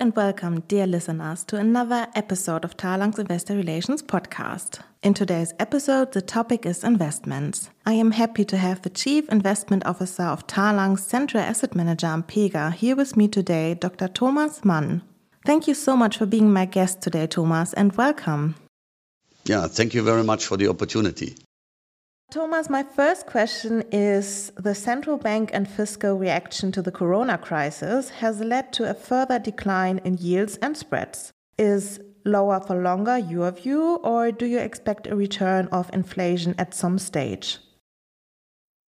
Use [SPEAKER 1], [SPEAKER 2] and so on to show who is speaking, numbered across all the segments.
[SPEAKER 1] and welcome, dear listeners, to another episode of Talanx Investor Relations podcast. In today's episode, the topic is investments. I am happy to have the Chief Investment Officer of Talanx Central Asset Manager Ampega here with me today, Dr. Thomas Mann. Thank you so much for being my guest today, Thomas, and welcome.
[SPEAKER 2] Yeah, thank you very much for the opportunity.
[SPEAKER 1] Thomas, my first question is the central bank and fiscal reaction to the corona crisis has led to a further decline in yields and spreads. Is lower for longer your view, or do you expect a return of inflation at some stage?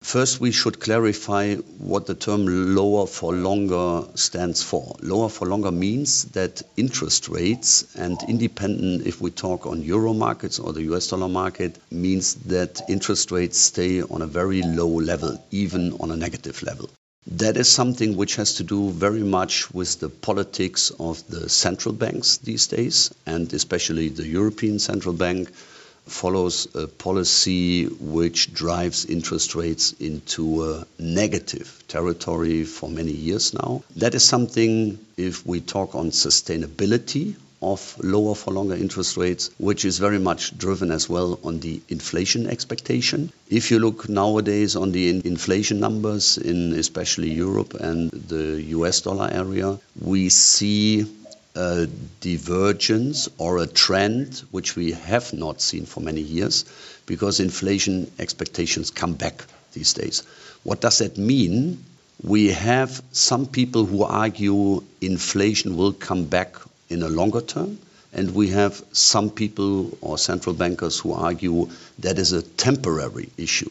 [SPEAKER 2] First, we should clarify what the term lower for longer stands for. Lower for longer means that interest rates, and independent if we talk on euro markets or the US dollar market, means that interest rates stay on a very low level, even on a negative level. That is something which has to do very much with the politics of the central banks these days, and especially the European Central Bank follows a policy which drives interest rates into a negative territory for many years now. That is something, if we talk on sustainability of lower for longer interest rates, which is very much driven as well on the inflation expectation. If you look nowadays on the inflation numbers in especially Europe and the US dollar area, we see a divergence or a trend which we have not seen for many years because inflation expectations come back these days. What does that mean? We have some people who argue inflation will come back in a longer term, and we have some people or central bankers who argue that is a temporary issue.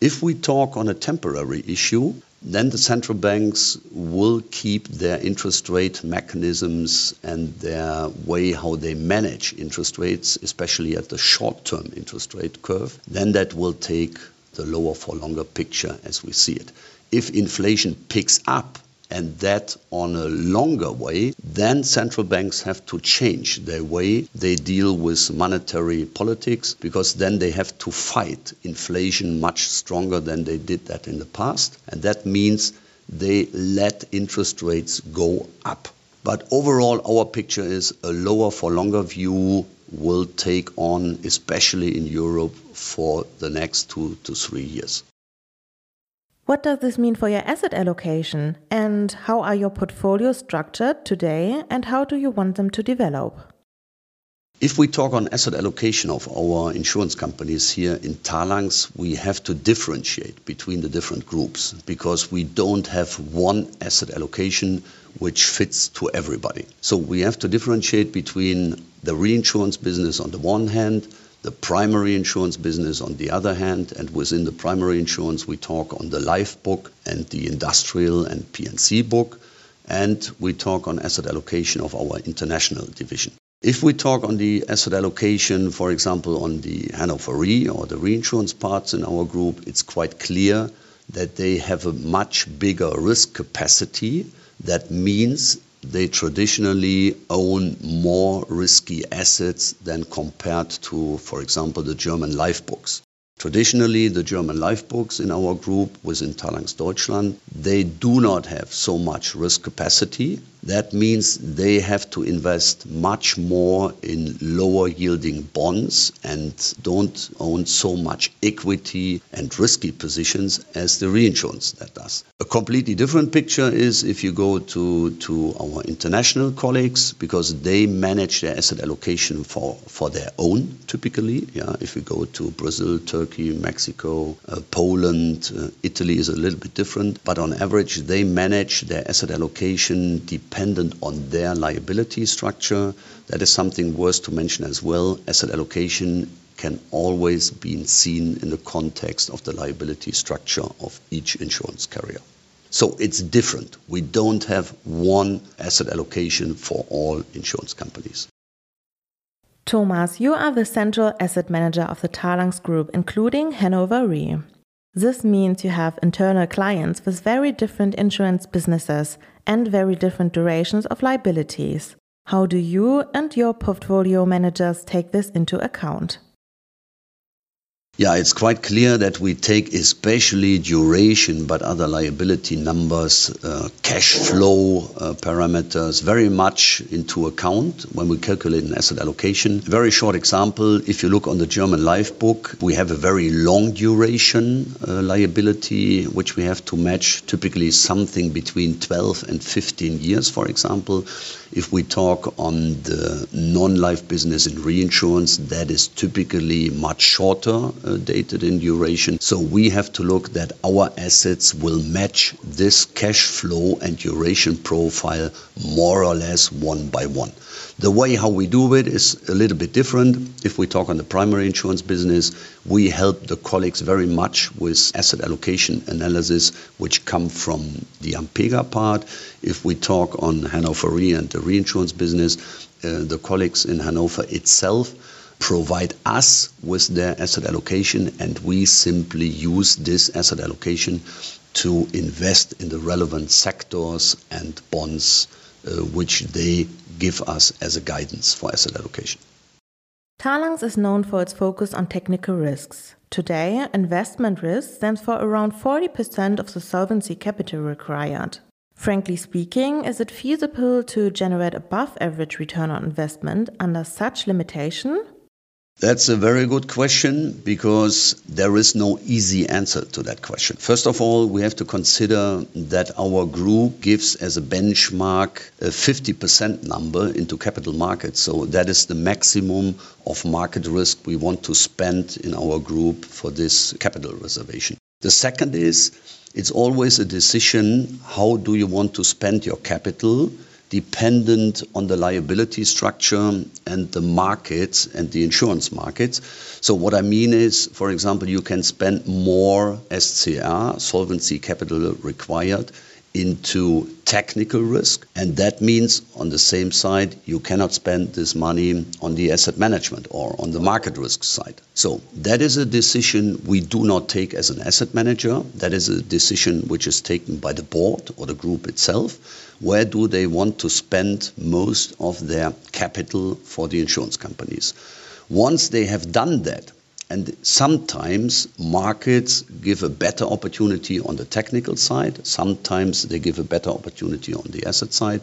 [SPEAKER 2] If we talk on a temporary issue, then the central banks will keep their interest rate mechanisms and their way how they manage interest rates, especially at the short term interest rate curve. Then that will take the lower for longer picture as we see it. If inflation picks up and that on a longer way, then central banks have to change their way they deal with monetary politics because then they have to fight inflation much stronger than they did that in the past. And that means they let interest rates go up. But overall, our picture is a lower for longer view will take on, especially in Europe, for the next two to three years.
[SPEAKER 1] What does this mean for your asset allocation? And how are your portfolios structured today? And how do you want them to develop?
[SPEAKER 2] If we talk on asset allocation of our insurance companies here in Talanx, we have to differentiate between the different groups because we don't have one asset allocation which fits to everybody. So we have to differentiate between the reinsurance business on the one hand, the primary insurance business on the other hand, and within the primary insurance, we talk on the life book and the industrial and P&C book, and we talk on asset allocation of our international division. If we talk on the asset allocation, for example, on the Hannover Re or the reinsurance parts in our group, it's quite clear that they have a much bigger risk capacity. That means they traditionally own more risky assets than compared to, for example, the German life books. Traditionally, the German life books in our group within Talanx Deutschland, they do not have so much risk capacity. That means they have to invest much more in lower yielding bonds and don't own so much equity and risky positions as the reinsurance that does. A completely different picture is if you go to, to our international colleagues because they manage their asset allocation for, for their own typically. Yeah, if you go to Brazil, Turkey, Mexico, uh, Poland, uh, Italy is a little bit different, but on average they manage their asset allocation dependent on their liability structure. That is something worth to mention as well. Asset allocation can always be seen in the context of the liability structure of each insurance carrier. So it's different. We don't have one asset allocation for all insurance companies.
[SPEAKER 1] Thomas, you are the central asset manager of the Talanx Group, including Hannover Re. This means you have internal clients with very different insurance businesses and very different durations of liabilities. How do you and your portfolio managers take this into account?
[SPEAKER 2] Yeah, it's quite clear that we take especially duration, but other liability numbers, uh, cash flow uh, parameters very much into account when we calculate an asset allocation. Very short example, if you look on the German life book, we have a very long duration uh, liability, which we have to match typically something between 12 and 15 years, for example. If we talk on the non-life business in reinsurance, that is typically much shorter dated in duration. So we have to look that our assets will match this cash flow and duration profile more or less one by one. The way how we do it is a little bit different. If we talk on the primary insurance business, we help the colleagues very much with asset allocation analysis, which come from the Ampega part. If we talk on Hannover Re and the reinsurance business, uh, the colleagues in Hanover itself provide us with their asset allocation, and we simply use this asset allocation to invest in the relevant sectors and bonds uh, which they give us as a guidance for asset allocation.
[SPEAKER 1] Talanx is known for its focus on technical risks. Today, investment risk stands for around 40% of the solvency capital required. Frankly speaking, is it feasible to generate above average return on investment under such limitation?
[SPEAKER 2] That's a very good question because there is no easy answer to that question. First of all, we have to consider that our group gives as a benchmark a 50% number into capital markets. So that is the maximum of market risk we want to spend in our group for this capital reservation. The second is it's always a decision how do you want to spend your capital dependent on the liability structure and the markets and the insurance markets. So what I mean is, for example, you can spend more SCR, solvency capital required, into technical risk. And that means, on the same side, you cannot spend this money on the asset management or on the market risk side. So, that is a decision we do not take as an asset manager. That is a decision which is taken by the board or the group itself. Where do they want to spend most of their capital for the insurance companies? Once they have done that, and sometimes markets give a better opportunity on the technical side. Sometimes they give a better opportunity on the asset side.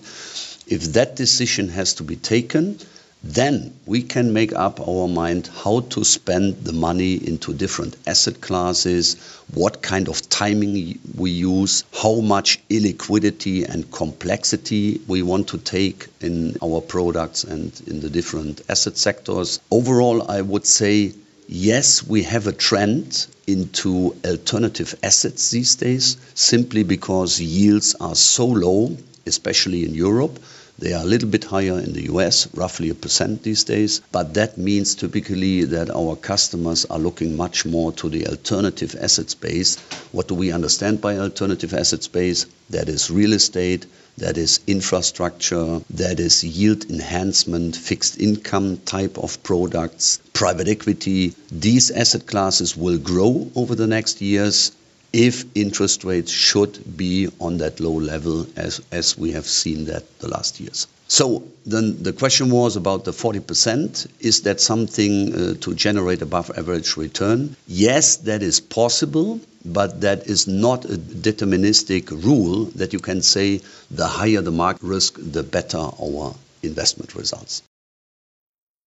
[SPEAKER 2] If that decision has to be taken, then we can make up our mind how to spend the money into different asset classes, what kind of timing we use, how much illiquidity and complexity we want to take in our products and in the different asset sectors. Overall, I would say yes, we have a trend into alternative assets these days, simply because yields are so low, especially in Europe. They are a little bit higher in the US, roughly a percent these days. But that means typically that our customers are looking much more to the alternative asset space. What do we understand by alternative asset space? That is real estate, that is infrastructure, that is yield enhancement, fixed income type of products, private equity. These asset classes will grow over the next years if interest rates should be on that low level as, as we have seen that the last years. So then the question was about the 40%. Is that something uh, to generate above average return? Yes, that is possible, but that is not a deterministic rule that you can say the higher the market risk, the better our investment results.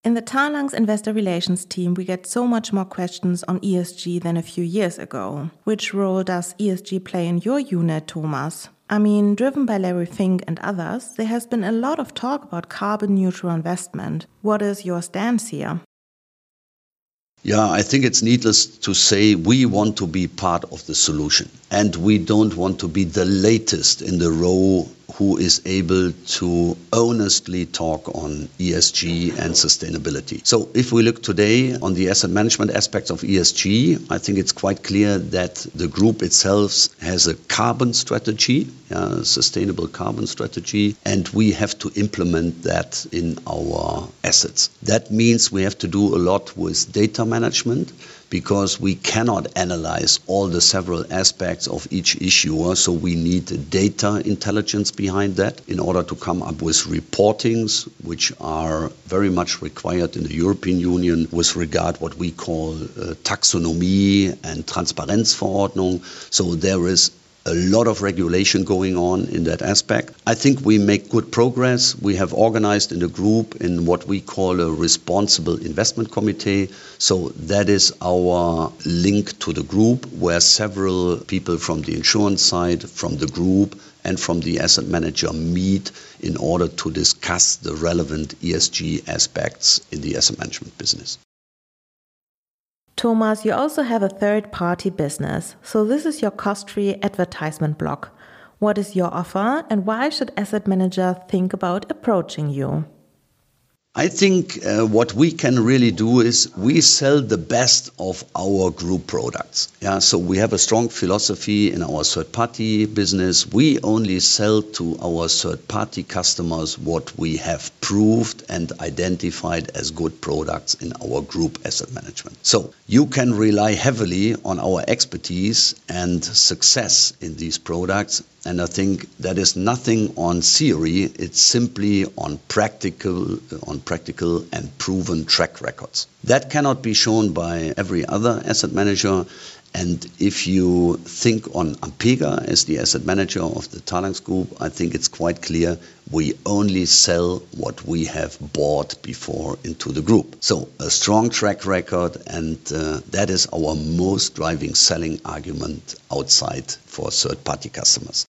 [SPEAKER 1] In the Talanx investor relations team, we get so much more questions on ESG than a few years ago. Which role does ESG play in your unit, Thomas? I mean, driven by Larry Fink and others, there has been a lot of talk about carbon neutral investment. What is your stance here?
[SPEAKER 2] Yeah, I think it's needless to say we want to be part of the solution and we don't want to be the latest in the row who is able to honestly talk on ESG and sustainability. So, if we look today on the asset management aspects of ESG, I think it's quite clear that the group itself has a carbon strategy, a sustainable carbon strategy, and we have to implement that in our assets. That means we have to do a lot with data management because we cannot analyze all the several aspects of each issuer. So we need data intelligence behind that in order to come up with reportings, which are very much required in the European Union with regard what we call uh, taxonomy and Transparenzverordnung. So there is a lot of regulation going on in that aspect. I think we make good progress. We have organized in the group in what we call a responsible investment committee. So that is our link to the group where several people from the insurance side, from the group, and from the asset manager meet in order to discuss the relevant ESG aspects in the asset management business.
[SPEAKER 1] Thomas, you also have a third party business. So this is your cost free advertisement block. What is your offer and why should asset manager think about approaching you?
[SPEAKER 2] I think uh, what we can really do is we sell the best of our group products. Yeah, so we have a strong philosophy in our third party business. We only sell to our third party customers what we have proved and identified as good products in our group asset management. So you can rely heavily on our expertise and success in these products and I think that is nothing on theory, it's simply on practical, on practical and proven track records. That cannot be shown by every other asset manager. And if you think on Ampega as the asset manager of the Talanx Group, I think it's quite clear we only sell what we have bought before into the group. So a strong track record, and uh, that is our most driving selling argument outside for third party customers.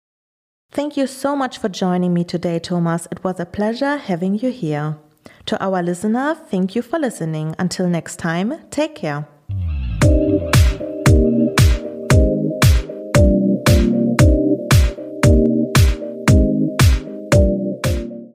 [SPEAKER 1] Thank you so much for joining me today, Thomas. It was a pleasure having you here. To our listener, thank you for listening. Until next time, take care.